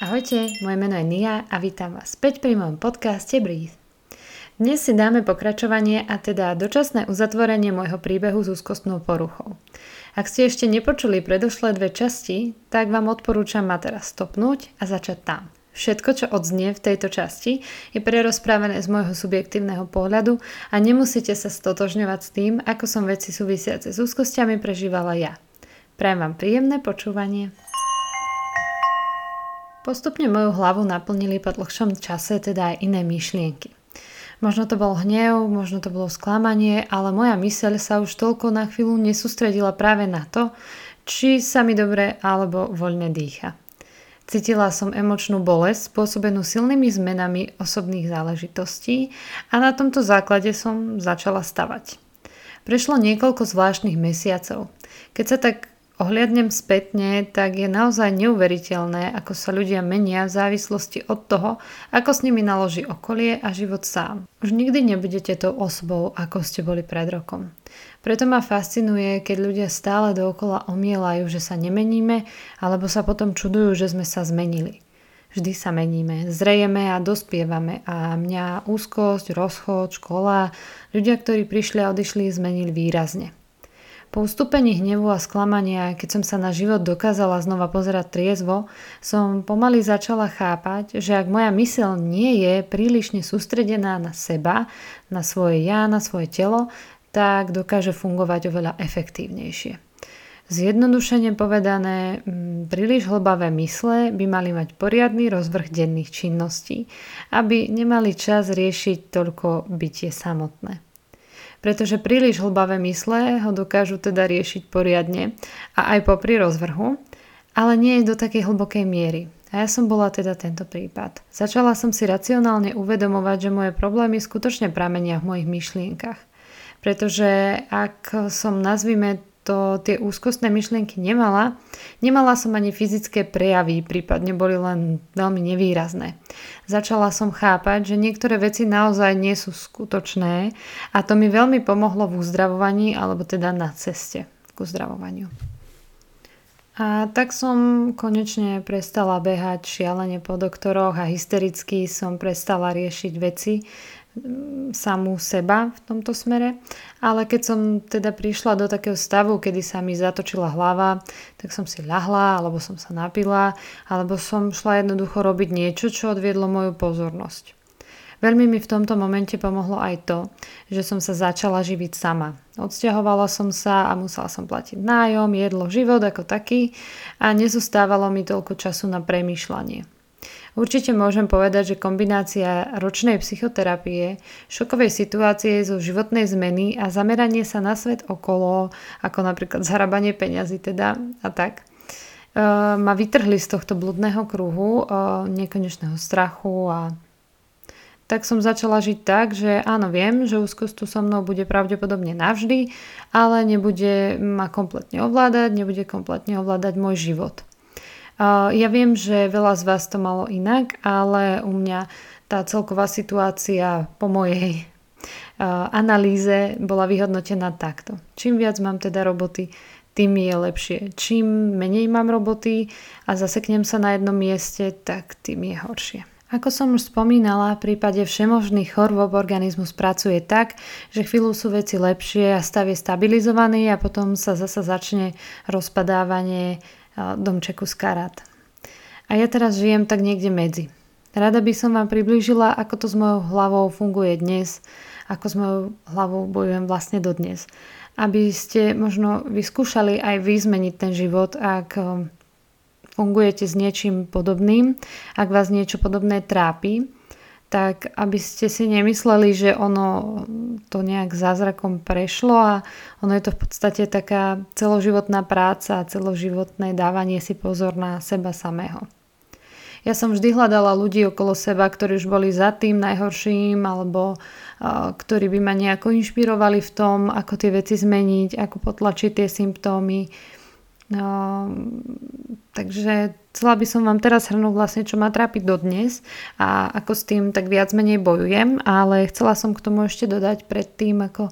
Ahojte, moje meno je Nia a vítam vás späť pri mojom podcaste Breathe. Dnes si dáme pokračovanie a teda dočasné uzatvorenie môjho príbehu s úzkostnou poruchou. Ak ste ešte nepočuli predošlé dve časti, tak vám odporúčam ma teraz stopnúť a začať tam. Všetko, čo odznie v tejto časti, je prerozprávané z môjho subjektívneho pohľadu a nemusíte sa stotožňovať s tým, ako som veci súvisiace s úzkosťami prežívala ja. Prajem vám príjemné počúvanie. Postupne moju hlavu naplnili po dlhšom čase teda aj iné myšlienky. Možno to bol hnev, možno to bolo sklamanie, ale moja myseľ sa už toľko na chvíľu nesústredila práve na to, či sa mi dobre alebo voľne dýcha. Cítila som emočnú bolesť spôsobenú silnými zmenami osobných záležitostí a na tomto základe som začala stavať. Prešlo niekoľko zvláštnych mesiacov. Keď sa tak ohliadnem spätne, tak je naozaj neuveriteľné, ako sa ľudia menia v závislosti od toho, ako s nimi naloží okolie a život sám. Už nikdy nebudete tou osobou, ako ste boli pred rokom. Preto ma fascinuje, keď ľudia stále dookola omielajú, že sa nemeníme, alebo sa potom čudujú, že sme sa zmenili. Vždy sa meníme, zrejeme a dospievame a mňa úzkosť, rozchod, škola, ľudia, ktorí prišli a odišli, zmenili výrazne. Po ustúpení hnevu a sklamania, keď som sa na život dokázala znova pozerať triezvo, som pomaly začala chápať, že ak moja mysel nie je prílišne sústredená na seba, na svoje ja, na svoje telo, tak dokáže fungovať oveľa efektívnejšie. Zjednodušene povedané, príliš hlbavé mysle by mali mať poriadny rozvrh denných činností, aby nemali čas riešiť toľko bytie samotné pretože príliš hlbavé mysle ho dokážu teda riešiť poriadne a aj popri rozvrhu, ale nie je do takej hlbokej miery. A ja som bola teda tento prípad. Začala som si racionálne uvedomovať, že moje problémy skutočne pramenia v mojich myšlienkach. Pretože ak som, nazvime to tie úzkostné myšlienky nemala, nemala som ani fyzické prejavy, prípadne boli len veľmi nevýrazné. Začala som chápať, že niektoré veci naozaj nie sú skutočné a to mi veľmi pomohlo v uzdravovaní alebo teda na ceste k uzdravovaniu. A tak som konečne prestala behať šialene po doktoroch a hystericky som prestala riešiť veci, samú seba v tomto smere. Ale keď som teda prišla do takého stavu, kedy sa mi zatočila hlava, tak som si ľahla, alebo som sa napila, alebo som šla jednoducho robiť niečo, čo odviedlo moju pozornosť. Veľmi mi v tomto momente pomohlo aj to, že som sa začala živiť sama. Odsťahovala som sa a musela som platiť nájom, jedlo, život ako taký a nezostávalo mi toľko času na premýšľanie. Určite môžem povedať, že kombinácia ročnej psychoterapie, šokovej situácie zo životnej zmeny a zameranie sa na svet okolo, ako napríklad zarábanie peňazí teda a tak, e, ma vytrhli z tohto bludného kruhu e, nekonečného strachu a tak som začala žiť tak, že áno, viem, že úzkosť tu so mnou bude pravdepodobne navždy, ale nebude ma kompletne ovládať, nebude kompletne ovládať môj život. Ja viem, že veľa z vás to malo inak, ale u mňa tá celková situácia po mojej analýze bola vyhodnotená takto. Čím viac mám teda roboty, tým je lepšie. Čím menej mám roboty a zaseknem sa na jednom mieste, tak tým je horšie. Ako som už spomínala, v prípade všemožných chorôb organizmus pracuje tak, že chvíľu sú veci lepšie a stav je stabilizovaný a potom sa zasa začne rozpadávanie domčeku z karát. A ja teraz žijem tak niekde medzi. Rada by som vám priblížila, ako to s mojou hlavou funguje dnes, ako s mojou hlavou bojujem vlastne dodnes. Aby ste možno vyskúšali aj vy zmeniť ten život, ak um, fungujete s niečím podobným, ak vás niečo podobné trápi, tak aby ste si nemysleli, že ono to nejak zázrakom prešlo a ono je to v podstate taká celoživotná práca, celoživotné dávanie si pozor na seba samého. Ja som vždy hľadala ľudí okolo seba, ktorí už boli za tým najhorším alebo uh, ktorí by ma nejako inšpirovali v tom, ako tie veci zmeniť, ako potlačiť tie symptómy. No, takže chcela by som vám teraz hrnúť vlastne, čo ma trápi dodnes a ako s tým tak viac menej bojujem, ale chcela som k tomu ešte dodať predtým, ako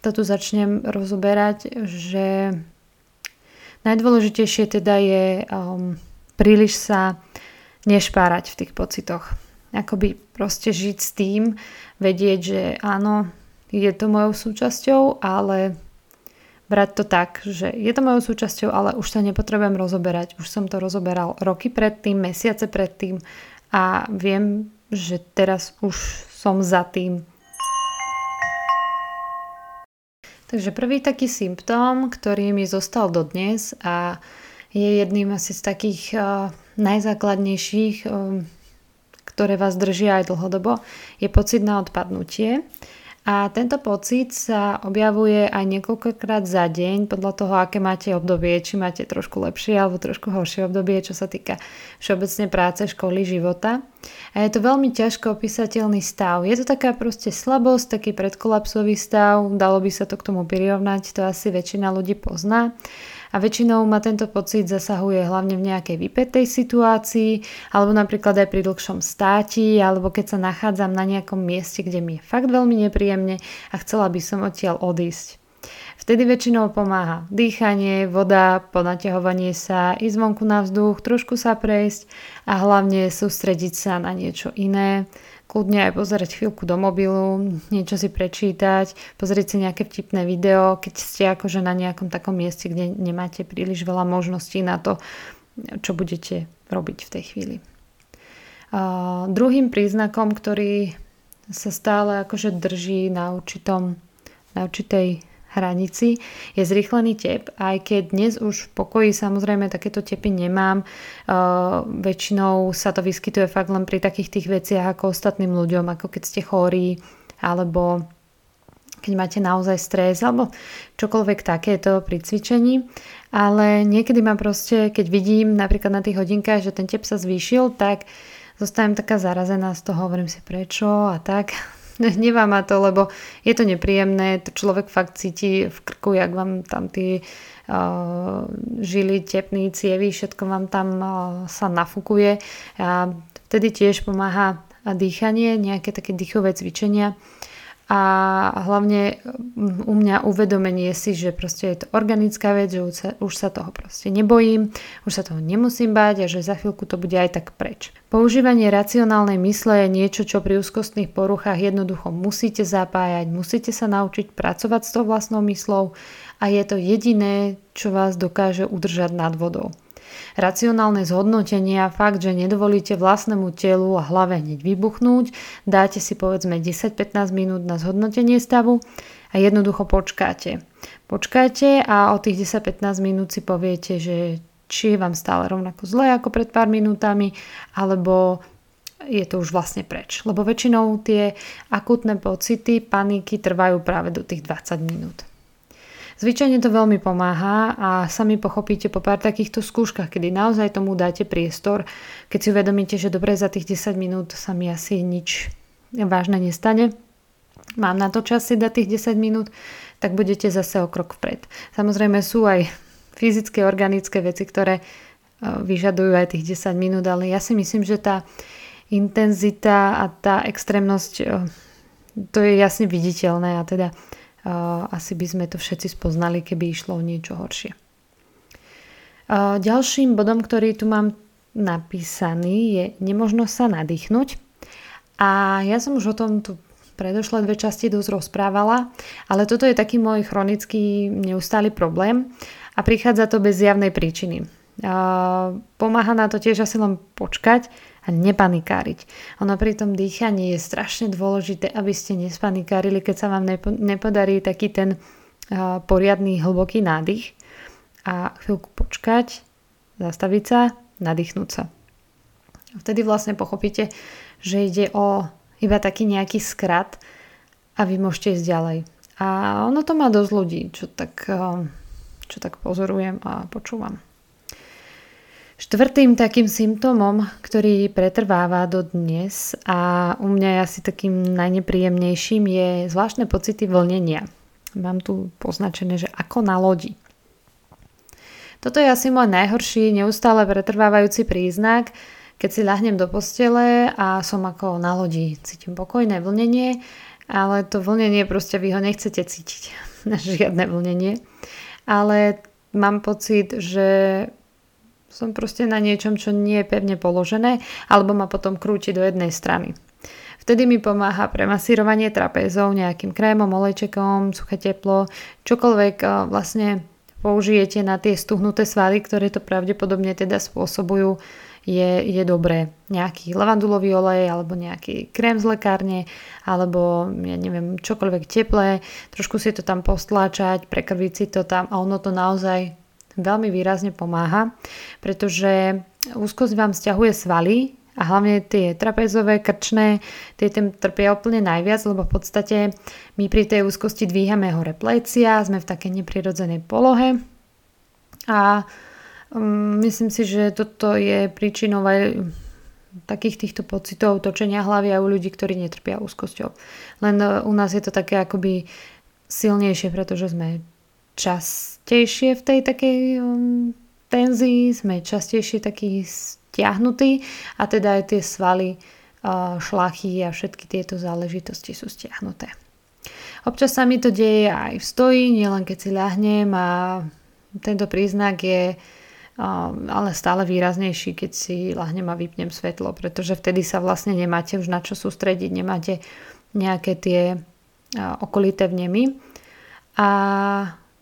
to tu začnem rozoberať, že najdôležitejšie teda je um, príliš sa nešpárať v tých pocitoch. Akoby proste žiť s tým, vedieť, že áno, je to mojou súčasťou, ale brať to tak, že je to mojou súčasťou, ale už sa nepotrebujem rozoberať. Už som to rozoberal roky predtým, mesiace predtým a viem, že teraz už som za tým. Takže prvý taký symptóm, ktorý mi zostal dodnes a je jedným asi z takých uh, najzákladnejších, um, ktoré vás držia aj dlhodobo, je pocit na odpadnutie. A tento pocit sa objavuje aj niekoľkokrát za deň podľa toho, aké máte obdobie, či máte trošku lepšie alebo trošku horšie obdobie, čo sa týka všeobecne práce, školy, života. A je to veľmi ťažko opísateľný stav. Je to taká proste slabosť, taký predkolapsový stav, dalo by sa to k tomu prirovnať, to asi väčšina ľudí pozná a väčšinou ma tento pocit zasahuje hlavne v nejakej vypetej situácii alebo napríklad aj pri dlhšom státi alebo keď sa nachádzam na nejakom mieste, kde mi je fakt veľmi nepríjemne a chcela by som odtiaľ odísť. Vtedy väčšinou pomáha dýchanie, voda, ponaťahovanie sa, ísť vonku na vzduch, trošku sa prejsť a hlavne sústrediť sa na niečo iné, kľudne aj pozerať chvíľku do mobilu, niečo si prečítať, pozrieť si nejaké vtipné video, keď ste akože na nejakom takom mieste, kde nemáte príliš veľa možností na to, čo budete robiť v tej chvíli. A druhým príznakom, ktorý sa stále akože drží na, určitom, na určitej hranici je zrýchlený tep, aj keď dnes už v pokoji samozrejme takéto tepy nemám. Uh, väčšinou sa to vyskytuje fakt len pri takých tých veciach ako ostatným ľuďom, ako keď ste chorí, alebo keď máte naozaj stres, alebo čokoľvek takéto pri cvičení. Ale niekedy ma proste, keď vidím napríklad na tých hodinkách, že ten tep sa zvýšil, tak zostanem taká zarazená z toho, hovorím si prečo a tak Hnevá ma to, lebo je to nepríjemné, to človek fakt cíti v krku, jak vám tam tí uh, žily, tepný, cievy, všetko vám tam uh, sa nafúkuje. A vtedy tiež pomáha dýchanie, nejaké také dýchové cvičenia a hlavne mm, u mňa uvedomenie si, že proste je to organická vec, že už sa, už sa toho proste nebojím, už sa toho nemusím báť a že za chvíľku to bude aj tak preč. Používanie racionálnej mysle je niečo, čo pri úzkostných poruchách jednoducho musíte zapájať, musíte sa naučiť pracovať s tou vlastnou myslou a je to jediné, čo vás dokáže udržať nad vodou. Racionálne zhodnotenia, fakt, že nedovolíte vlastnému telu a hlave hneď vybuchnúť, dáte si povedzme 10-15 minút na zhodnotenie stavu a jednoducho počkáte. Počkáte a o tých 10-15 minút si poviete, že či je vám stále rovnako zle ako pred pár minútami, alebo je to už vlastne preč. Lebo väčšinou tie akutné pocity, paniky trvajú práve do tých 20 minút. Zvyčajne to veľmi pomáha a sami pochopíte po pár takýchto skúškach, kedy naozaj tomu dáte priestor, keď si uvedomíte, že dobre za tých 10 minút sa mi asi nič vážne nestane, mám na to čas si dať tých 10 minút, tak budete zase o krok vpred. Samozrejme sú aj fyzické, organické veci, ktoré e, vyžadujú aj tých 10 minút, ale ja si myslím, že tá intenzita a tá extrémnosť, e, to je jasne viditeľné a teda asi by sme to všetci spoznali, keby išlo o niečo horšie. Ďalším bodom, ktorý tu mám napísaný, je nemožno sa nadýchnuť. A ja som už o tom tu predošlé dve časti dosť rozprávala, ale toto je taký môj chronický neustály problém a prichádza to bez zjavnej príčiny. Pomáha na to tiež asi len počkať a nepanikáriť. Ono pri tom dýchaní je strašne dôležité, aby ste nespanikárili, keď sa vám nepo, nepodarí taký ten poriadný hlboký nádych a chvíľku počkať, zastaviť sa, nadýchnúť sa. Vtedy vlastne pochopíte, že ide o iba taký nejaký skrat a vy môžete ísť ďalej. A ono to má dosť ľudí, čo tak, čo tak pozorujem a počúvam. Štvrtým takým symptómom, ktorý pretrváva do dnes a u mňa je asi takým najnepríjemnejším je zvláštne pocity vlnenia. Mám tu poznačené, že ako na lodi. Toto je asi môj najhorší, neustále pretrvávajúci príznak, keď si ľahnem do postele a som ako na lodi. Cítim pokojné vlnenie, ale to vlnenie proste vy ho nechcete cítiť. Žiadne vlnenie. Ale mám pocit, že som proste na niečom, čo nie je pevne položené, alebo ma potom krúti do jednej strany. Vtedy mi pomáha premasírovanie trapézov nejakým krémom, olejčekom, suché teplo, čokoľvek vlastne použijete na tie stuhnuté svaly, ktoré to pravdepodobne teda spôsobujú, je, je dobré. Nejaký lavandulový olej alebo nejaký krém z lekárne alebo ja neviem, čokoľvek teplé, trošku si to tam postláčať, prekrviť si to tam a ono to naozaj veľmi výrazne pomáha, pretože úzkosť vám stiahuje svaly a hlavne tie trapezové, krčné, tie tým trpia úplne najviac, lebo v podstate my pri tej úzkosti dvíhame hore plecia, sme v takej neprirodzenej polohe a um, myslím si, že toto je príčinou aj takých týchto pocitov točenia hlavy aj u ľudí, ktorí netrpia úzkosťou. Len uh, u nás je to také akoby silnejšie, pretože sme častejšie v tej takej um, tenzii, sme častejšie takí stiahnutý a teda aj tie svaly, šlachy a všetky tieto záležitosti sú stiahnuté. Občas sa mi to deje aj v stoji, nielen keď si ľahnem a tento príznak je ale stále výraznejší, keď si ľahnem a vypnem svetlo, pretože vtedy sa vlastne nemáte už na čo sústrediť, nemáte nejaké tie okolité vnemy. A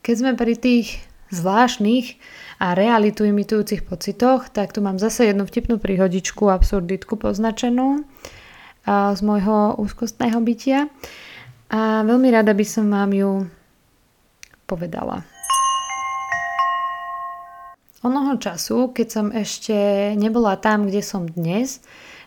keď sme pri tých zvláštnych a realitu imitujúcich pocitoch, tak tu mám zase jednu vtipnú príhodičku, absurditku poznačenú z môjho úzkostného bytia. A veľmi rada by som vám ju povedala. Onoho času, keď som ešte nebola tam, kde som dnes,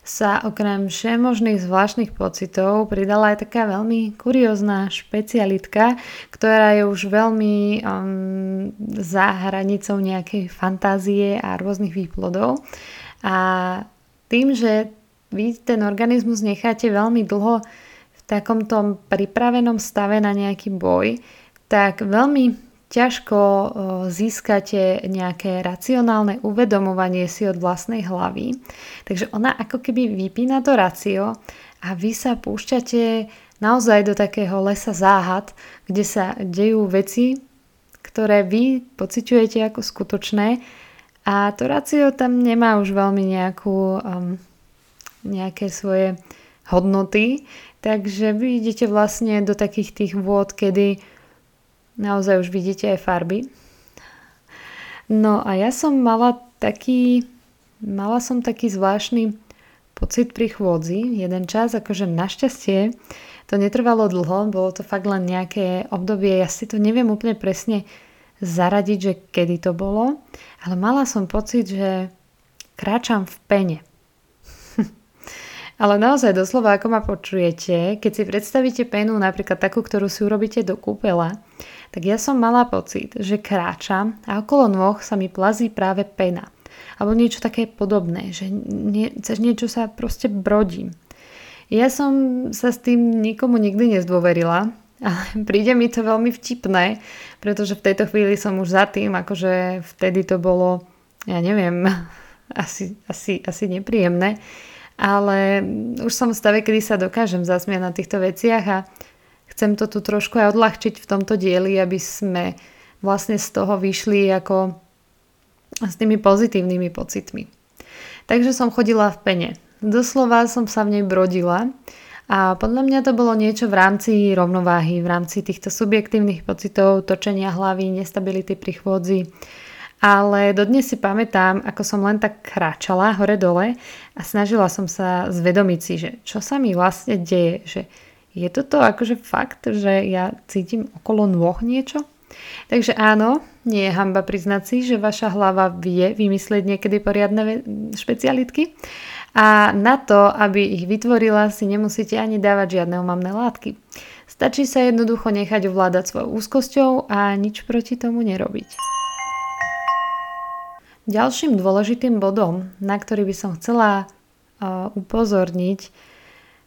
sa okrem všemožných zvláštnych pocitov pridala aj taká veľmi kuriózna špecialitka, ktorá je už veľmi um, za hranicou nejakej fantázie a rôznych výplodov. A tým, že vy ten organizmus necháte veľmi dlho v takomto pripravenom stave na nejaký boj, tak veľmi ťažko získate nejaké racionálne uvedomovanie si od vlastnej hlavy. Takže ona ako keby vypína to racio a vy sa púšťate naozaj do takého lesa záhad, kde sa dejú veci, ktoré vy pociťujete ako skutočné a to racio tam nemá už veľmi nejakú, um, nejaké svoje hodnoty, takže vy idete vlastne do takých tých vôd, kedy Naozaj už vidíte aj farby. No a ja som mala taký, mala som taký zvláštny pocit pri chôdzi. Jeden čas, akože našťastie to netrvalo dlho, bolo to fakt len nejaké obdobie, ja si to neviem úplne presne zaradiť, že kedy to bolo, ale mala som pocit, že kráčam v pene. ale naozaj doslova, ako ma počujete, keď si predstavíte penu, napríklad takú, ktorú si urobíte do kúpela, tak ja som mala pocit, že kráčam a okolo nôh sa mi plazí práve pena. Alebo niečo také podobné, že nie, cez niečo sa proste brodím. Ja som sa s tým nikomu nikdy nezdôverila, ale príde mi to veľmi vtipné, pretože v tejto chvíli som už za tým, akože vtedy to bolo, ja neviem, asi, asi, asi nepríjemné, ale už som v stave, kedy sa dokážem zasmiať na týchto veciach a chcem to tu trošku aj odľahčiť v tomto dieli, aby sme vlastne z toho vyšli ako s tými pozitívnymi pocitmi. Takže som chodila v pene. Doslova som sa v nej brodila a podľa mňa to bolo niečo v rámci rovnováhy, v rámci týchto subjektívnych pocitov, točenia hlavy, nestability pri chôdzi. Ale dodnes si pamätám, ako som len tak kráčala hore-dole a snažila som sa zvedomiť si, že čo sa mi vlastne deje, že je toto akože fakt, že ja cítim okolo nôh niečo? Takže áno, nie je hamba priznať si, že vaša hlava vie vymyslieť niekedy poriadne špecialitky a na to, aby ich vytvorila, si nemusíte ani dávať žiadne omamné látky. Stačí sa jednoducho nechať ovládať svojou úzkosťou a nič proti tomu nerobiť. Ďalším dôležitým bodom, na ktorý by som chcela uh, upozorniť,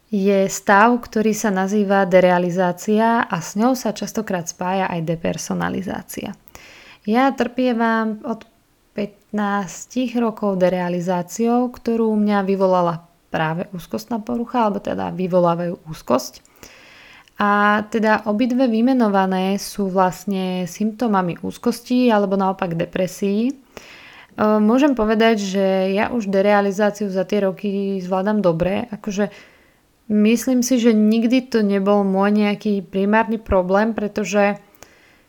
je stav, ktorý sa nazýva derealizácia a s ňou sa častokrát spája aj depersonalizácia. Ja trpievam od 15 rokov derealizáciou, ktorú mňa vyvolala práve úzkostná porucha, alebo teda vyvolávajú úzkosť. A teda obidve vymenované sú vlastne symptómami úzkosti alebo naopak depresii. môžem povedať, že ja už derealizáciu za tie roky zvládam dobre. Akože myslím si, že nikdy to nebol môj nejaký primárny problém, pretože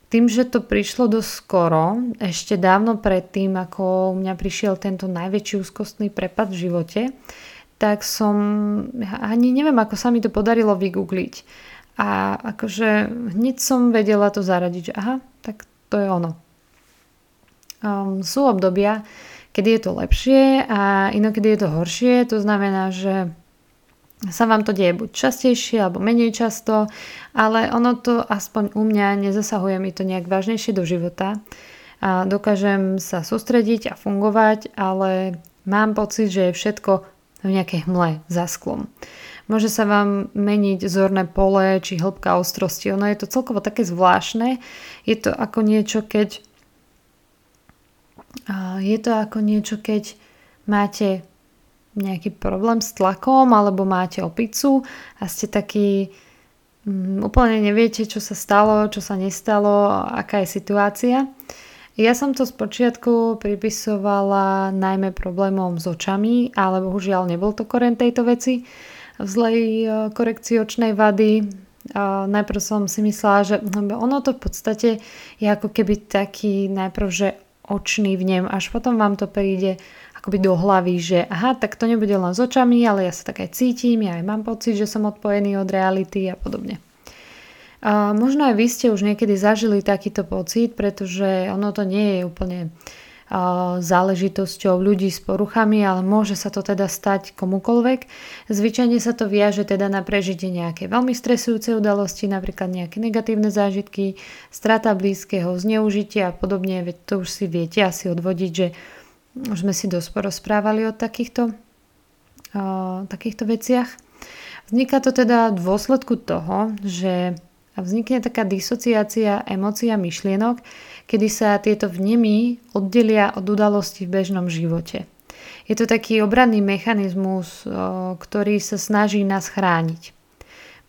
tým, že to prišlo dosť skoro, ešte dávno predtým, ako u mňa prišiel tento najväčší úzkostný prepad v živote, tak som, ani neviem, ako sa mi to podarilo vygoogliť. A akože hneď som vedela to zaradiť, že aha, tak to je ono. Um, sú obdobia, kedy je to lepšie a inokedy je to horšie, to znamená, že sa vám to deje buď častejšie alebo menej často, ale ono to aspoň u mňa nezasahuje mi to nejak vážnejšie do života. A dokážem sa sústrediť a fungovať, ale mám pocit, že je všetko v nejakej hmle za sklom. Môže sa vám meniť zorné pole či hĺbka ostrosti. Ono je to celkovo také zvláštne. Je to ako niečo, keď je to ako niečo, keď máte nejaký problém s tlakom alebo máte opicu a ste taký um, úplne neviete, čo sa stalo, čo sa nestalo, aká je situácia. Ja som to spočiatku pripisovala najmä problémom s očami, ale bohužiaľ nebol to koren tejto veci. V zlej e, korekcii očnej vady a najprv som si myslela, že ono to v podstate je ako keby taký najprv, že očný vnem, až potom vám to príde akoby do hlavy, že aha, tak to nebude len s očami, ale ja sa tak aj cítim, ja aj mám pocit, že som odpojený od reality a podobne. A možno aj vy ste už niekedy zažili takýto pocit, pretože ono to nie je úplne záležitosťou ľudí s poruchami, ale môže sa to teda stať komukolvek. Zvyčajne sa to viaže teda na prežitie nejaké veľmi stresujúce udalosti, napríklad nejaké negatívne zážitky, strata blízkeho, zneužitia a podobne, veď to už si viete asi odvodiť, že už sme si dosť porozprávali o takýchto, o takýchto veciach. Vzniká to teda v dôsledku toho, že vznikne taká disociácia emócií a myšlienok, kedy sa tieto vnemy oddelia od udalosti v bežnom živote. Je to taký obranný mechanizmus, ktorý sa snaží nás chrániť.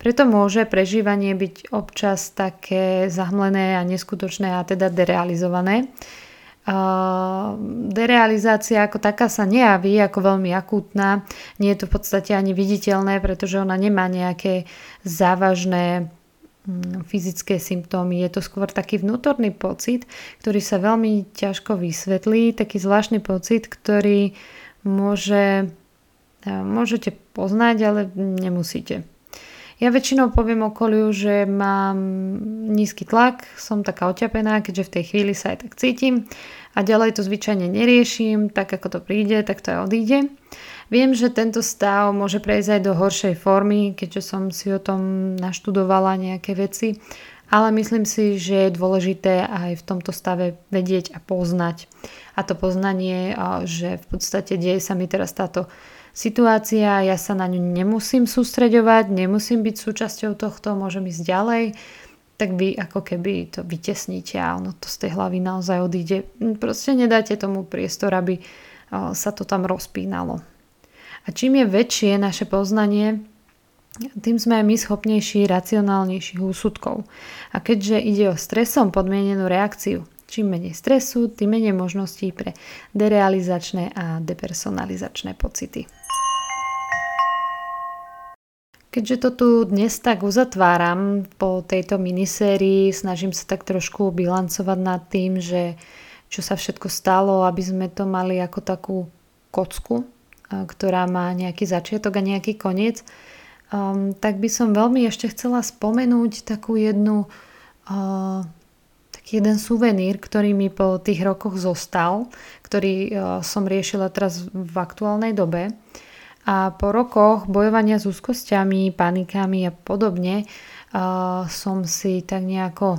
Preto môže prežívanie byť občas také zahmlené a neskutočné a teda derealizované, derealizácia ako taká sa nejaví ako veľmi akútna. Nie je to v podstate ani viditeľné, pretože ona nemá nejaké závažné mm, fyzické symptómy. Je to skôr taký vnútorný pocit, ktorý sa veľmi ťažko vysvetlí, taký zvláštny pocit, ktorý môže, môžete poznať, ale nemusíte. Ja väčšinou poviem okoliu, že mám nízky tlak, som taká oťapená, keďže v tej chvíli sa aj tak cítim a ďalej to zvyčajne neriešim, tak ako to príde, tak to aj odíde. Viem, že tento stav môže prejsť aj do horšej formy, keďže som si o tom naštudovala nejaké veci, ale myslím si, že je dôležité aj v tomto stave vedieť a poznať. A to poznanie, že v podstate deje sa mi teraz táto situácia, ja sa na ňu nemusím sústreďovať, nemusím byť súčasťou tohto, môžem ísť ďalej, tak vy ako keby to vytesníte a ono to z tej hlavy naozaj odíde. Proste nedáte tomu priestor, aby sa to tam rozpínalo. A čím je väčšie naše poznanie, tým sme aj my schopnejší racionálnejších úsudkov. A keďže ide o stresom podmienenú reakciu, čím menej stresu, tým menej možností pre derealizačné a depersonalizačné pocity. Keďže to tu dnes tak uzatváram po tejto minisérii, snažím sa tak trošku bilancovať nad tým, že čo sa všetko stalo, aby sme to mali ako takú kocku, ktorá má nejaký začiatok a nejaký koniec, um, tak by som veľmi ešte chcela spomenúť takú jednu, uh, jeden suvenír, ktorý mi po tých rokoch zostal, ktorý uh, som riešila teraz v aktuálnej dobe. A po rokoch bojovania s úzkosťami, panikami a podobne uh, som si tak nejako,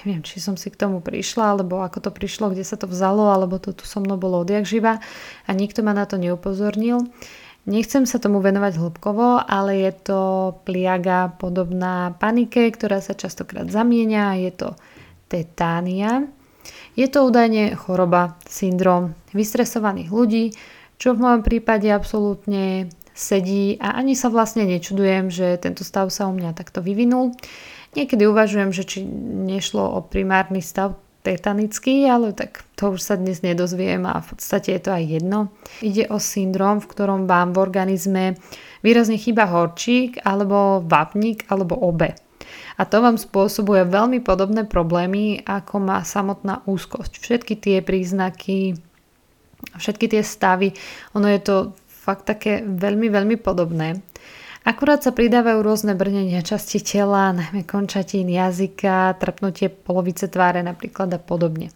neviem, či som si k tomu prišla, alebo ako to prišlo, kde sa to vzalo, alebo to tu so mnou bolo odjak živa a nikto ma na to neupozornil. Nechcem sa tomu venovať hĺbkovo, ale je to pliaga podobná panike, ktorá sa častokrát zamieňa, je to tetánia. Je to údajne choroba, syndrom vystresovaných ľudí, čo v mojom prípade absolútne sedí a ani sa vlastne nečudujem, že tento stav sa u mňa takto vyvinul. Niekedy uvažujem, že či nešlo o primárny stav tetanický, ale tak to už sa dnes nedozviem a v podstate je to aj jedno. Ide o syndrom, v ktorom vám v organizme výrazne chýba horčík alebo vápnik alebo obe. A to vám spôsobuje veľmi podobné problémy, ako má samotná úzkosť. Všetky tie príznaky, všetky tie stavy, ono je to fakt také veľmi, veľmi podobné. Akurát sa pridávajú rôzne brnenia časti tela, najmä končatín jazyka, trpnutie polovice tváre napríklad a podobne.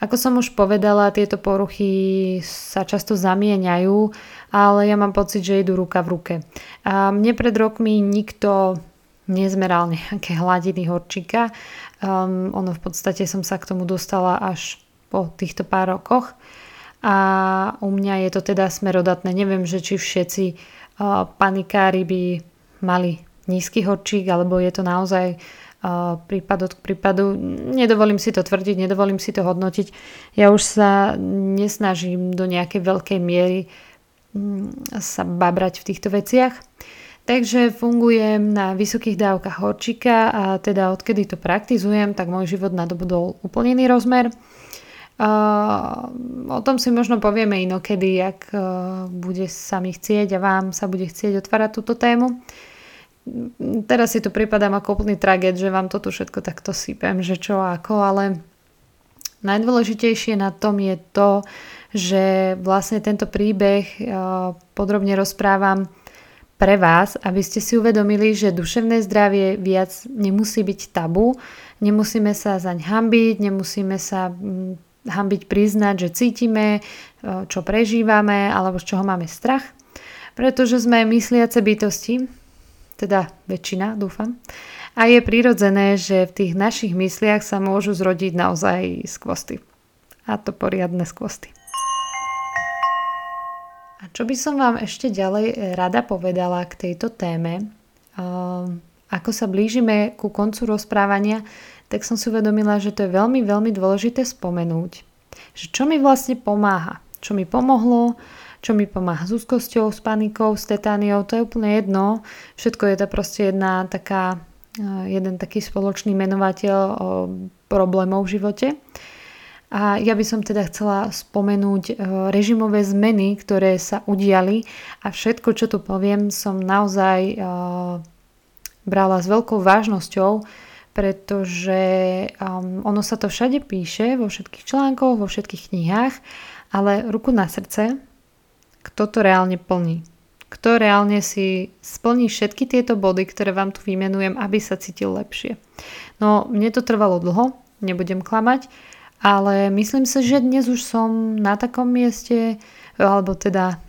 Ako som už povedala, tieto poruchy sa často zamieňajú, ale ja mám pocit, že idú ruka v ruke. A mne pred rokmi nikto nezmeral nejaké hladiny horčíka. Um, ono v podstate som sa k tomu dostala až po týchto pár rokoch. A u mňa je to teda smerodatné. Neviem, že či všetci panikári by mali nízky horčík, alebo je to naozaj prípad od prípadu. Nedovolím si to tvrdiť, nedovolím si to hodnotiť. Ja už sa nesnažím do nejakej veľkej miery mm, sa babrať v týchto veciach. Takže fungujem na vysokých dávkach horčíka a teda odkedy to praktizujem, tak môj život nadobudol úplne iný rozmer. Uh, o tom si možno povieme inokedy, ak uh, bude sa mi chcieť a vám sa bude chcieť otvárať túto tému. Teraz si tu pripadám ako úplný tragéd, že vám toto všetko takto sypem, že čo ako, ale najdôležitejšie na tom je to, že vlastne tento príbeh uh, podrobne rozprávam pre vás, aby ste si uvedomili, že duševné zdravie viac nemusí byť tabu, nemusíme sa zaň hambiť, nemusíme sa mm, hambiť priznať, že cítime, e, čo prežívame alebo z čoho máme strach, pretože sme mysliace bytosti, teda väčšina, dúfam. A je prirodzené, že v tých našich mysliach sa môžu zrodiť naozaj skvosty. A to poriadne skvosty. A čo by som vám ešte ďalej rada povedala k tejto téme, ako sa blížime ku koncu rozprávania, tak som si uvedomila, že to je veľmi, veľmi dôležité spomenúť. Že čo mi vlastne pomáha. Čo mi pomohlo, čo mi pomáha s úzkosťou, s panikou, s tetániou, to je úplne jedno. Všetko je to proste jedna taká, eh, jeden taký spoločný menovateľ problémov v živote. A ja by som teda chcela spomenúť eh, režimové zmeny, ktoré sa udiali a všetko, čo tu poviem, som naozaj eh, brala s veľkou vážnosťou, pretože um, ono sa to všade píše, vo všetkých článkoch, vo všetkých knihách, ale ruku na srdce, kto to reálne plní. Kto reálne si splní všetky tieto body, ktoré vám tu vymenujem, aby sa cítil lepšie. No, mne to trvalo dlho, nebudem klamať, ale myslím si, že dnes už som na takom mieste, alebo teda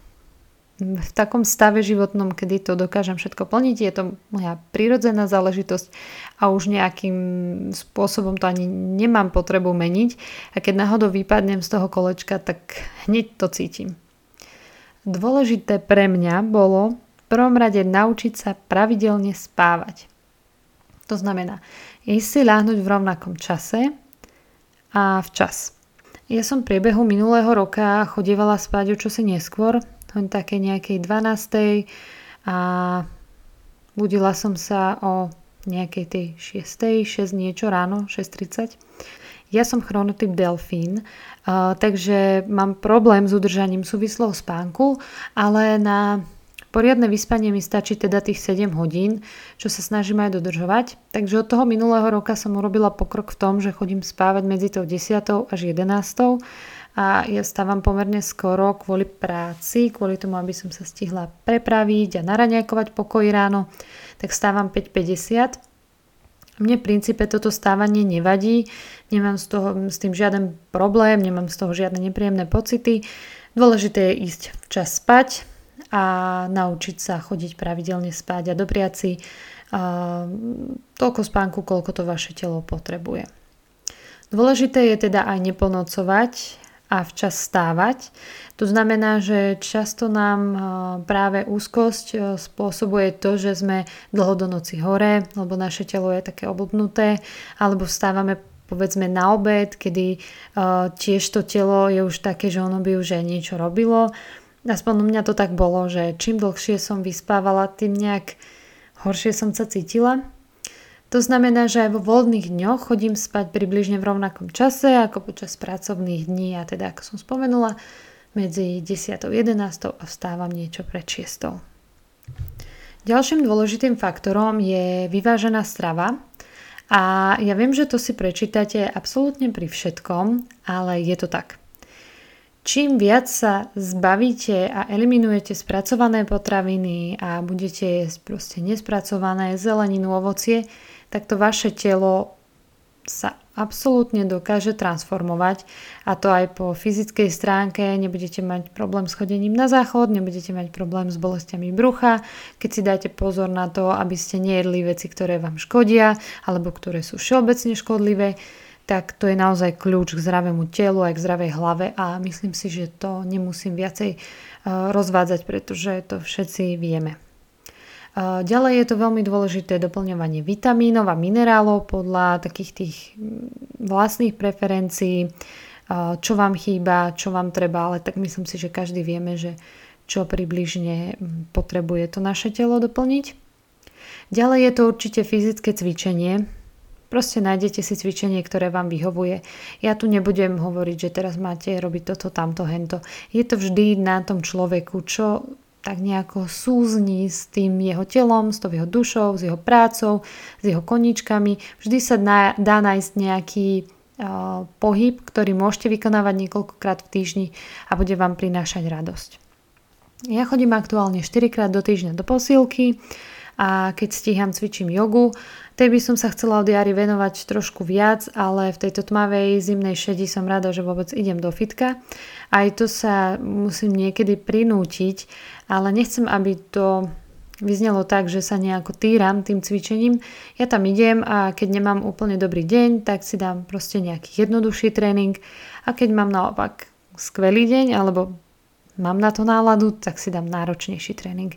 v takom stave životnom, kedy to dokážem všetko plniť. Je to moja prírodzená záležitosť a už nejakým spôsobom to ani nemám potrebu meniť. A keď náhodou vypadnem z toho kolečka, tak hneď to cítim. Dôležité pre mňa bolo v prvom rade naučiť sa pravidelne spávať. To znamená, ísť si ľahnuť v rovnakom čase a včas. Ja som priebehu minulého roka chodievala spať o čosi neskôr, len také nejakej 12. a budila som sa o nejakej tej 6. 6 niečo ráno, 6.30. Ja som chronotyp delfín, takže mám problém s udržaním súvislého spánku, ale na poriadne vyspanie mi stačí teda tých 7 hodín, čo sa snažím aj dodržovať. Takže od toho minulého roka som urobila pokrok v tom, že chodím spávať medzi tou 10. až 11 a ja stávam pomerne skoro kvôli práci, kvôli tomu, aby som sa stihla prepraviť a naraňajkovať pokoj ráno, tak stávam 5.50. Mne v princípe toto stávanie nevadí, nemám z toho, s tým žiaden problém, nemám z toho žiadne nepríjemné pocity. Dôležité je ísť včas spať a naučiť sa chodiť pravidelne spať a dopriať si uh, toľko spánku, koľko to vaše telo potrebuje. Dôležité je teda aj neplnocovať a včas stávať. To znamená, že často nám práve úzkosť spôsobuje to, že sme dlho do noci hore, lebo naše telo je také oblbnuté, alebo vstávame povedzme na obed, kedy tiež to telo je už také, že ono by už aj niečo robilo. Aspoň u mňa to tak bolo, že čím dlhšie som vyspávala, tým nejak horšie som sa cítila. To znamená, že aj vo voľných dňoch chodím spať približne v rovnakom čase ako počas pracovných dní a teda, ako som spomenula, medzi 10. a 11. a vstávam niečo pred 6. Ďalším dôležitým faktorom je vyvážená strava. A ja viem, že to si prečítate absolútne pri všetkom, ale je to tak. Čím viac sa zbavíte a eliminujete spracované potraviny a budete jesť proste nespracované zeleninu, ovocie, tak to vaše telo sa absolútne dokáže transformovať. A to aj po fyzickej stránke. Nebudete mať problém s chodením na záchod, nebudete mať problém s bolestiami brucha, keď si dáte pozor na to, aby ste nejedli veci, ktoré vám škodia alebo ktoré sú všeobecne škodlivé tak to je naozaj kľúč k zdravému telu aj k zdravej hlave a myslím si, že to nemusím viacej eh, rozvádzať, pretože to všetci vieme. Eh, ďalej je to veľmi dôležité doplňovanie vitamínov a minerálov podľa takých tých mm, vlastných preferencií, eh, čo vám chýba, čo vám treba, ale tak myslím si, že každý vieme, že čo približne mm, potrebuje to naše telo doplniť. Ďalej je to určite fyzické cvičenie, Proste nájdete si cvičenie, ktoré vám vyhovuje. Ja tu nebudem hovoriť, že teraz máte robiť toto, tamto, hento. Je to vždy na tom človeku, čo tak nejako súzni s tým jeho telom, s tou jeho dušou, s jeho prácou, s jeho koničkami. Vždy sa dá, nájsť nejaký uh, pohyb, ktorý môžete vykonávať niekoľkokrát v týždni a bude vám prinášať radosť. Ja chodím aktuálne 4 krát do týždňa do posilky a keď stíham, cvičím jogu Tej by som sa chcela od jary venovať trošku viac, ale v tejto tmavej zimnej šedi som rada, že vôbec idem do fitka. Aj to sa musím niekedy prinútiť, ale nechcem, aby to vyznelo tak, že sa nejako týram tým cvičením. Ja tam idem a keď nemám úplne dobrý deň, tak si dám proste nejaký jednoduchší tréning a keď mám naopak skvelý deň alebo mám na to náladu, tak si dám náročnejší tréning.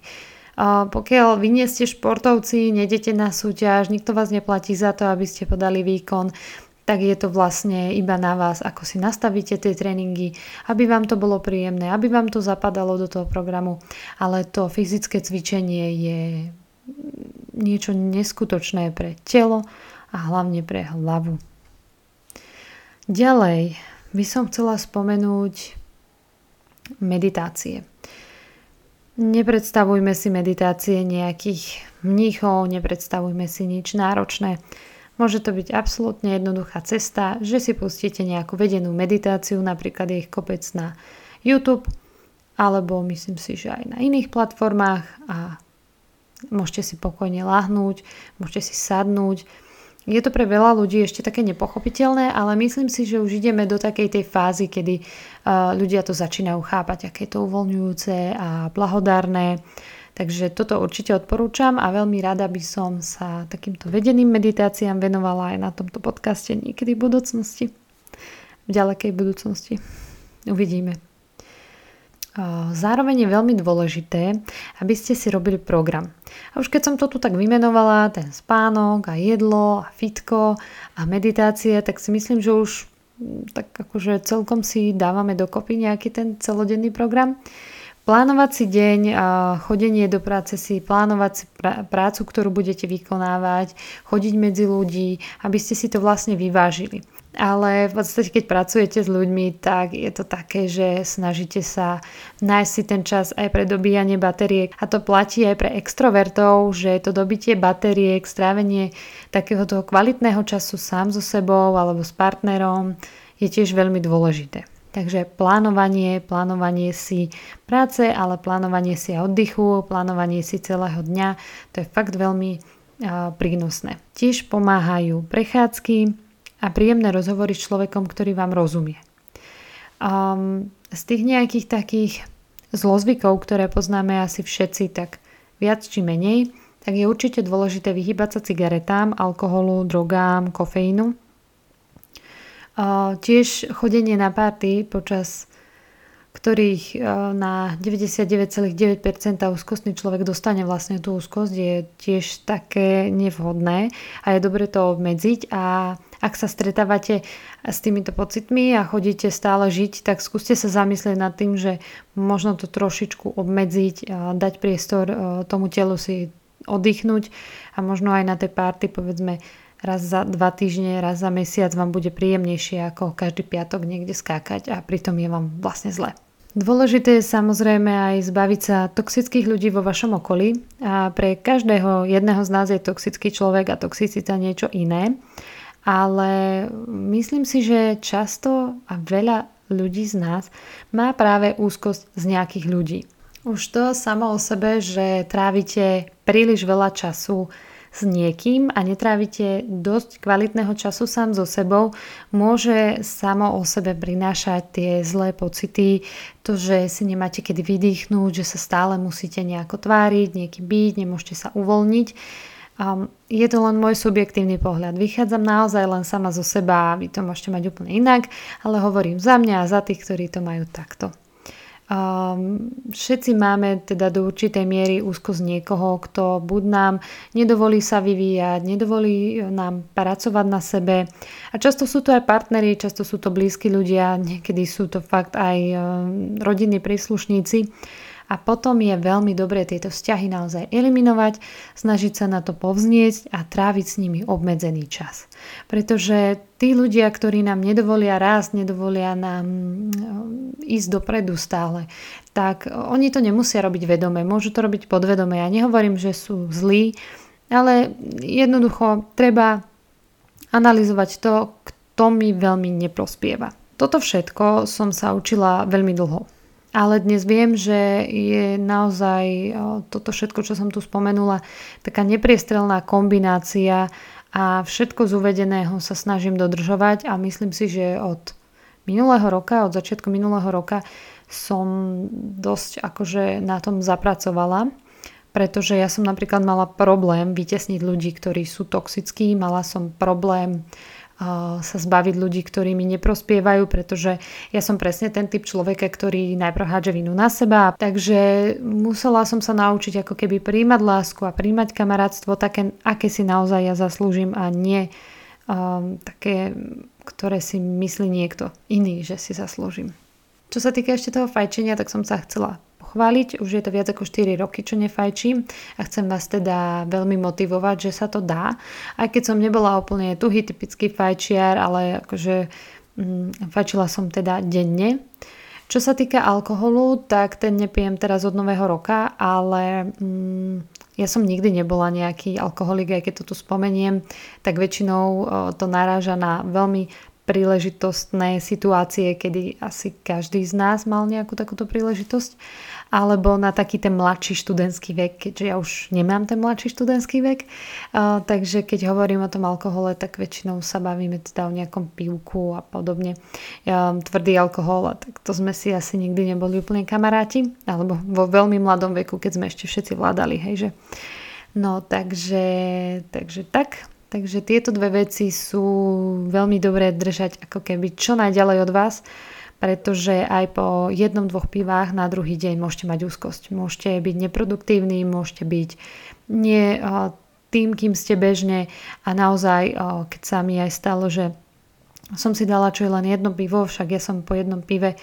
Pokiaľ vy nie ste športovci, nedete na súťaž, nikto vás neplatí za to, aby ste podali výkon, tak je to vlastne iba na vás, ako si nastavíte tie tréningy, aby vám to bolo príjemné, aby vám to zapadalo do toho programu. Ale to fyzické cvičenie je niečo neskutočné pre telo a hlavne pre hlavu. Ďalej by som chcela spomenúť meditácie. Nepredstavujme si meditácie nejakých mníchov, nepredstavujme si nič náročné. Môže to byť absolútne jednoduchá cesta, že si pustíte nejakú vedenú meditáciu, napríklad ich kopec na YouTube, alebo myslím si, že aj na iných platformách a môžete si pokojne lahnúť, môžete si sadnúť, je to pre veľa ľudí ešte také nepochopiteľné, ale myslím si, že už ideme do takej tej fázy, kedy uh, ľudia to začínajú chápať, aké je to uvoľňujúce a blahodárne. Takže toto určite odporúčam a veľmi rada by som sa takýmto vedeným meditáciám venovala aj na tomto podcaste niekedy v budúcnosti. V ďalekej budúcnosti. Uvidíme. Zároveň je veľmi dôležité, aby ste si robili program. A už keď som to tu tak vymenovala, ten spánok a jedlo a fitko a meditácie, tak si myslím, že už mm, tak akože celkom si dávame dokopy nejaký ten celodenný program. Plánovať deň, chodenie do práce si, plánovať si prácu, ktorú budete vykonávať, chodiť medzi ľudí, aby ste si to vlastne vyvážili ale v podstate keď pracujete s ľuďmi, tak je to také, že snažíte sa nájsť si ten čas aj pre dobíjanie batériek a to platí aj pre extrovertov, že to dobitie batériek, strávenie takého toho kvalitného času sám so sebou alebo s partnerom je tiež veľmi dôležité. Takže plánovanie, plánovanie si práce, ale plánovanie si oddychu, plánovanie si celého dňa, to je fakt veľmi prínosné. Tiež pomáhajú prechádzky, a príjemné rozhovory s človekom, ktorý vám rozumie. Um, z tých nejakých takých zlozvykov, ktoré poznáme asi všetci, tak viac či menej, tak je určite dôležité vyhybať sa cigaretám, alkoholu, drogám, kofeínu. Uh, tiež chodenie na párty počas ktorých e, na 99,9% úzkostný človek dostane vlastne tú úzkosť, je tiež také nevhodné a je dobre to obmedziť a ak sa stretávate s týmito pocitmi a chodíte stále žiť, tak skúste sa zamyslieť nad tým, že možno to trošičku obmedziť, dať priestor e, tomu telu si oddychnúť a možno aj na tej párty povedzme raz za dva týždne, raz za mesiac vám bude príjemnejšie ako každý piatok niekde skákať a pritom je vám vlastne zle. Dôležité je samozrejme aj zbaviť sa toxických ľudí vo vašom okolí a pre každého jedného z nás je toxický človek a toxicita niečo iné, ale myslím si, že často a veľa ľudí z nás má práve úzkosť z nejakých ľudí. Už to samo o sebe, že trávite príliš veľa času s niekým a netrávite dosť kvalitného času sám so sebou, môže samo o sebe prinášať tie zlé pocity, to, že si nemáte kedy vydýchnuť, že sa stále musíte nejako tváriť, nieký byť, nemôžete sa uvoľniť. Um, je to len môj subjektívny pohľad. Vychádzam naozaj len sama zo seba, vy to môžete mať úplne inak, ale hovorím za mňa a za tých, ktorí to majú takto. Um, všetci máme teda do určitej miery úzko z niekoho, kto buď nám nedovolí sa vyvíjať, nedovolí nám pracovať na sebe. A často sú to aj partneri, často sú to blízki ľudia, niekedy sú to fakt aj um, rodinní príslušníci. A potom je veľmi dobré tieto vzťahy naozaj eliminovať, snažiť sa na to povznieť a tráviť s nimi obmedzený čas. Pretože tí ľudia, ktorí nám nedovolia rásť, nedovolia nám mm, ísť dopredu stále, tak oni to nemusia robiť vedome, môžu to robiť podvedome. Ja nehovorím, že sú zlí, ale jednoducho treba analyzovať to, kto mi veľmi neprospieva. Toto všetko som sa učila veľmi dlho. Ale dnes viem, že je naozaj toto všetko, čo som tu spomenula, taká nepriestrelná kombinácia a všetko z uvedeného sa snažím dodržovať a myslím si, že od minulého roka, od začiatku minulého roka som dosť akože na tom zapracovala, pretože ja som napríklad mala problém vytesniť ľudí, ktorí sú toxickí, mala som problém sa zbaviť ľudí, ktorí mi neprospievajú, pretože ja som presne ten typ človeka, ktorý najprv hádže vinu na seba. Takže musela som sa naučiť ako keby príjmať lásku a príjmať kamarátstvo také, aké si naozaj ja zaslúžim a nie um, také, ktoré si myslí niekto iný, že si zaslúžim. Čo sa týka ešte toho fajčenia, tak som sa chcela pochváliť. Už je to viac ako 4 roky, čo nefajčím a chcem vás teda veľmi motivovať, že sa to dá. Aj keď som nebola úplne tuhý typický fajčiar, ale akože mm, fajčila som teda denne. Čo sa týka alkoholu, tak ten nepijem teraz od nového roka, ale mm, ja som nikdy nebola nejaký alkoholik, aj keď to tu spomeniem, tak väčšinou to naráža na veľmi príležitostné situácie, kedy asi každý z nás mal nejakú takúto príležitosť alebo na taký ten mladší študentský vek, keďže ja už nemám ten mladší študentský vek. Takže keď hovorím o tom alkohole, tak väčšinou sa bavíme teda o nejakom pivku a podobne. Um, tvrdý alkohol, a tak to sme si asi nikdy neboli úplne kamaráti, alebo vo veľmi mladom veku, keď sme ešte všetci vládali, hej, že. No takže, takže tak, Takže tieto dve veci sú veľmi dobré držať ako keby čo najďalej od vás pretože aj po jednom, dvoch pivách na druhý deň môžete mať úzkosť. Môžete byť neproduktívni, môžete byť nie tým, kým ste bežne a naozaj, keď sa mi aj stalo, že som si dala čo je len jedno pivo, však ja som po jednom pive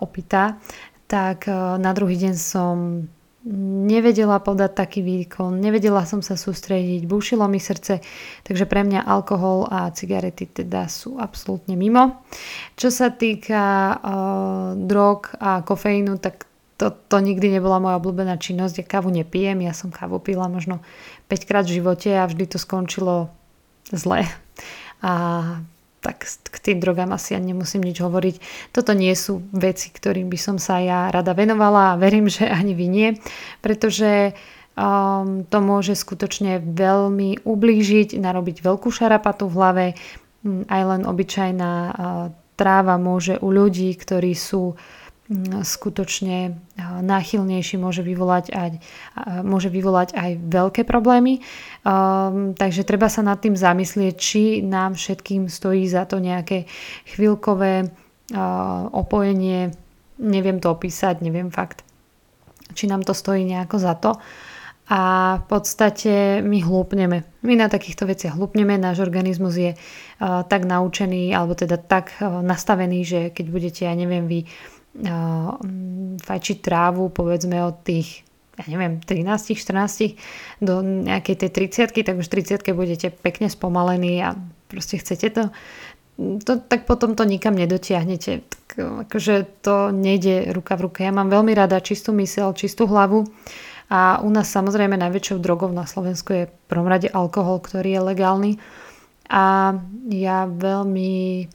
opitá, tak na druhý deň som nevedela podať taký výkon, nevedela som sa sústrediť, búšilo mi srdce, takže pre mňa alkohol a cigarety teda sú absolútne mimo. Čo sa týka uh, drog a kofeínu, tak to, to nikdy nebola moja obľúbená činnosť. Ja kávu nepijem, ja som kávu pila možno 5 krát v živote a vždy to skončilo zle. A tak k tým drogám asi ja nemusím nič hovoriť. Toto nie sú veci, ktorým by som sa ja rada venovala a verím, že ani vy nie, pretože um, to môže skutočne veľmi ublížiť, narobiť veľkú šarapatu v hlave. Mm, aj len obyčajná uh, tráva môže u ľudí, ktorí sú skutočne náchylnejší môže vyvolať aj, môže vyvolať aj veľké problémy. Um, takže treba sa nad tým zamyslieť, či nám všetkým stojí za to nejaké chvíľkové uh, opojenie. Neviem to opísať, neviem fakt, či nám to stojí nejako za to. A v podstate my hlúpneme. My na takýchto veciach hlúpneme, náš organizmus je uh, tak naučený, alebo teda tak uh, nastavený, že keď budete, ja neviem, vy uh, fajčiť trávu povedzme od tých ja neviem, 13, 14 do nejakej tej 30 tak už 30 budete pekne spomalení a proste chcete to, to, tak potom to nikam nedotiahnete. Tak, akože to nejde ruka v ruke. Ja mám veľmi rada čistú mysel, čistú hlavu a u nás samozrejme najväčšou drogou na Slovensku je v prvom rade alkohol, ktorý je legálny a ja veľmi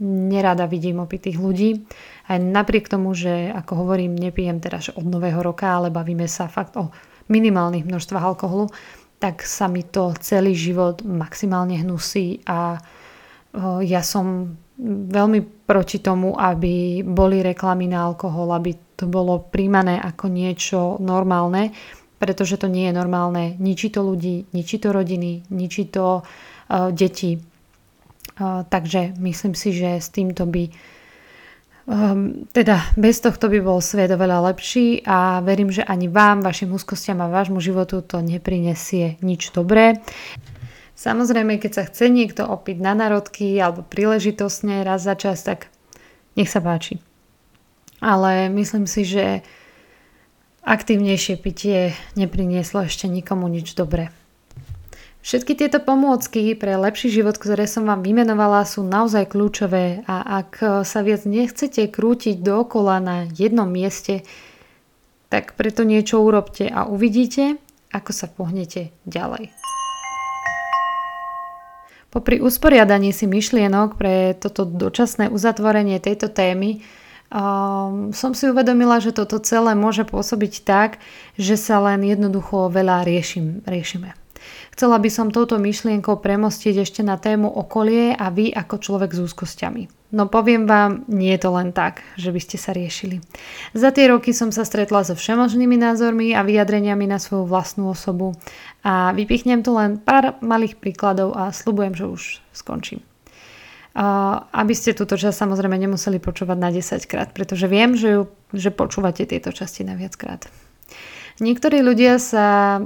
nerada vidím opitých ľudí. Aj napriek tomu, že ako hovorím, nepijem teraz od nového roka, ale bavíme sa fakt o minimálnych množstvách alkoholu, tak sa mi to celý život maximálne hnusí a ja som veľmi proti tomu, aby boli reklamy na alkohol, aby to bolo príjmané ako niečo normálne, pretože to nie je normálne. Ničí to ľudí, ničí to rodiny, ničí to uh, deti. Takže myslím si, že s týmto by Um, teda bez tohto by bol svet oveľa lepší a verím, že ani vám, vašim úzkostiam a vášmu životu to neprinesie nič dobré. Samozrejme, keď sa chce niekto opiť na narodky alebo príležitosne raz za čas, tak nech sa páči. Ale myslím si, že aktívnejšie pitie neprinieslo ešte nikomu nič dobré. Všetky tieto pomôcky pre lepší život, ktoré som vám vymenovala, sú naozaj kľúčové a ak sa viac nechcete krútiť dookola na jednom mieste, tak preto niečo urobte a uvidíte, ako sa pohnete ďalej. Popri usporiadaní si myšlienok pre toto dočasné uzatvorenie tejto témy um, som si uvedomila, že toto celé môže pôsobiť tak, že sa len jednoducho veľa riešim, riešime. Chcela by som touto myšlienkou premostiť ešte na tému okolie a vy ako človek s úzkosťami. No poviem vám, nie je to len tak, že by ste sa riešili. Za tie roky som sa stretla so všemožnými názormi a vyjadreniami na svoju vlastnú osobu a vypichnem tu len pár malých príkladov a slubujem, že už skončím. Aby ste túto časť samozrejme nemuseli počúvať na 10 krát, pretože viem, že, ju, že počúvate tieto časti na viackrát. Niektorí ľudia sa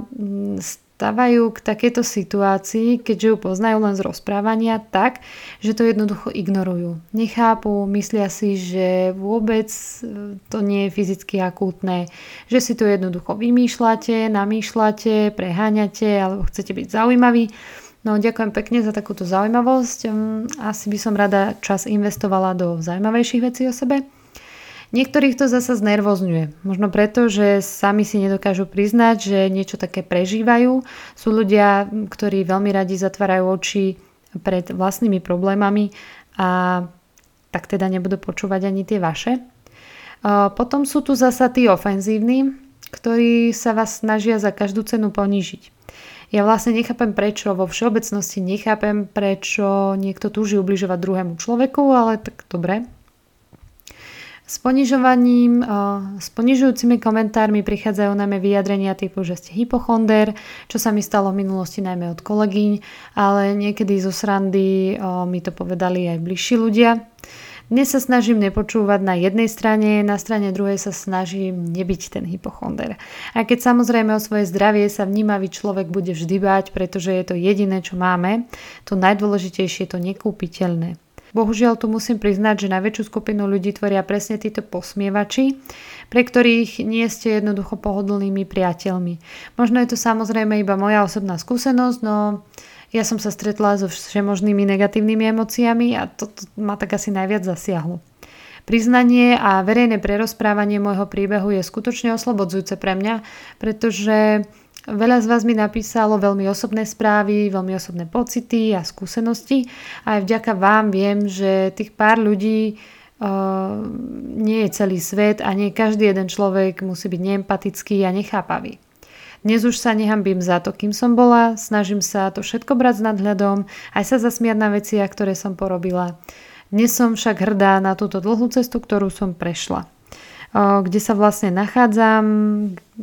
stávajú k takéto situácii, keďže ju poznajú len z rozprávania tak, že to jednoducho ignorujú. Nechápu, myslia si, že vôbec e, to nie je fyzicky akútne, že si to jednoducho vymýšľate, namýšľate, preháňate alebo chcete byť zaujímaví. No ďakujem pekne za takúto zaujímavosť. Hm, asi by som rada čas investovala do zaujímavejších vecí o sebe. Niektorých to zasa znervozňuje. Možno preto, že sami si nedokážu priznať, že niečo také prežívajú. Sú ľudia, ktorí veľmi radi zatvárajú oči pred vlastnými problémami a tak teda nebudú počúvať ani tie vaše. Potom sú tu zasa tí ofenzívni, ktorí sa vás snažia za každú cenu ponížiť. Ja vlastne nechápem prečo, vo všeobecnosti nechápem prečo niekto túži ubližovať druhému človeku, ale tak dobre, s ponižovaním, s ponižujúcimi komentármi prichádzajú najmä vyjadrenia typu, že ste hypochonder, čo sa mi stalo v minulosti najmä od kolegyň, ale niekedy zo srandy mi to povedali aj bližší ľudia. Dnes sa snažím nepočúvať na jednej strane, na strane druhej sa snažím nebyť ten hypochonder. A keď samozrejme o svoje zdravie sa vnímavý človek bude vždy báť, pretože je to jediné, čo máme, to najdôležitejšie je to nekúpiteľné. Bohužiaľ tu musím priznať, že najväčšiu skupinu ľudí tvoria presne títo posmievači, pre ktorých nie ste jednoducho pohodlnými priateľmi. Možno je to samozrejme iba moja osobná skúsenosť, no ja som sa stretla so všemožnými negatívnymi emóciami a to, to ma tak asi najviac zasiahlo. Priznanie a verejné prerozprávanie môjho príbehu je skutočne oslobodzujúce pre mňa, pretože Veľa z vás mi napísalo veľmi osobné správy, veľmi osobné pocity a skúsenosti a aj vďaka vám viem, že tých pár ľudí uh, nie je celý svet a nie každý jeden človek musí byť neempatický a nechápavý. Dnes už sa nehambím za to, kým som bola, snažím sa to všetko brať s nadhľadom, aj sa zasmiať na veciach, ktoré som porobila. Dnes som však hrdá na túto dlhú cestu, ktorú som prešla kde sa vlastne nachádzam.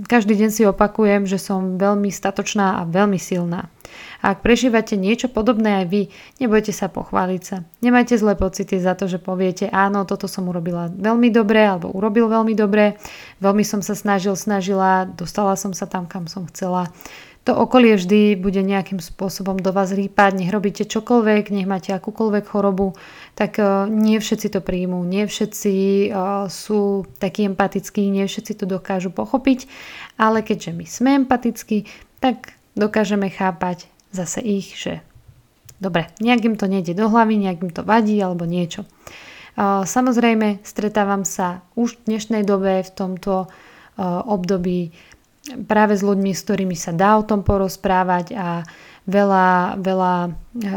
Každý deň si opakujem, že som veľmi statočná a veľmi silná. A ak prežívate niečo podobné aj vy, nebojte sa pochváliť sa. Nemajte zlé pocity za to, že poviete áno, toto som urobila veľmi dobre alebo urobil veľmi dobre, veľmi som sa snažil, snažila, dostala som sa tam, kam som chcela. To okolie vždy bude nejakým spôsobom do vás rýpať, nech robíte čokoľvek, nech máte akúkoľvek chorobu, tak e, nie všetci to príjmú, nie všetci e, sú takí empatickí, nie všetci to dokážu pochopiť, ale keďže my sme empatickí, tak dokážeme chápať zase ich, že dobre, nejak im to nejde do hlavy, nejak im to vadí alebo niečo. E, samozrejme, stretávam sa už v dnešnej dobe v tomto období práve s ľuďmi, s ktorými sa dá o tom porozprávať a veľa, veľa eh,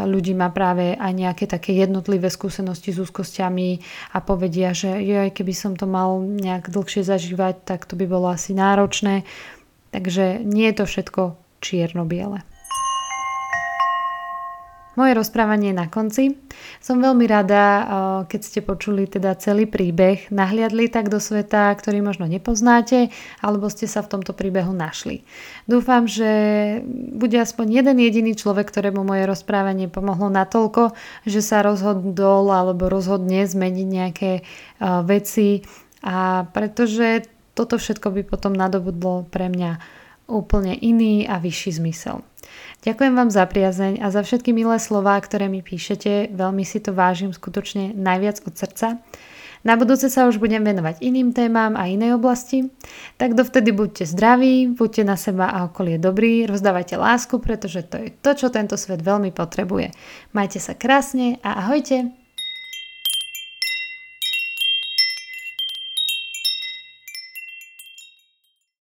ľudí má práve aj nejaké také jednotlivé skúsenosti s úzkosťami a povedia, že aj keby som to mal nejak dlhšie zažívať, tak to by bolo asi náročné. Takže nie je to všetko čierno-biele. Moje rozprávanie na konci. Som veľmi rada, keď ste počuli teda celý príbeh, nahliadli tak do sveta, ktorý možno nepoznáte, alebo ste sa v tomto príbehu našli. Dúfam, že bude aspoň jeden jediný človek, ktorému moje rozprávanie pomohlo natoľko, že sa rozhodol alebo rozhodne zmeniť nejaké veci a pretože toto všetko by potom nadobudlo pre mňa úplne iný a vyšší zmysel. Ďakujem vám za priazeň a za všetky milé slová, ktoré mi píšete. Veľmi si to vážim skutočne najviac od srdca. Na budúce sa už budem venovať iným témam a inej oblasti. Tak dovtedy buďte zdraví, buďte na seba a okolie dobrí, rozdávajte lásku, pretože to je to, čo tento svet veľmi potrebuje. Majte sa krásne a ahojte!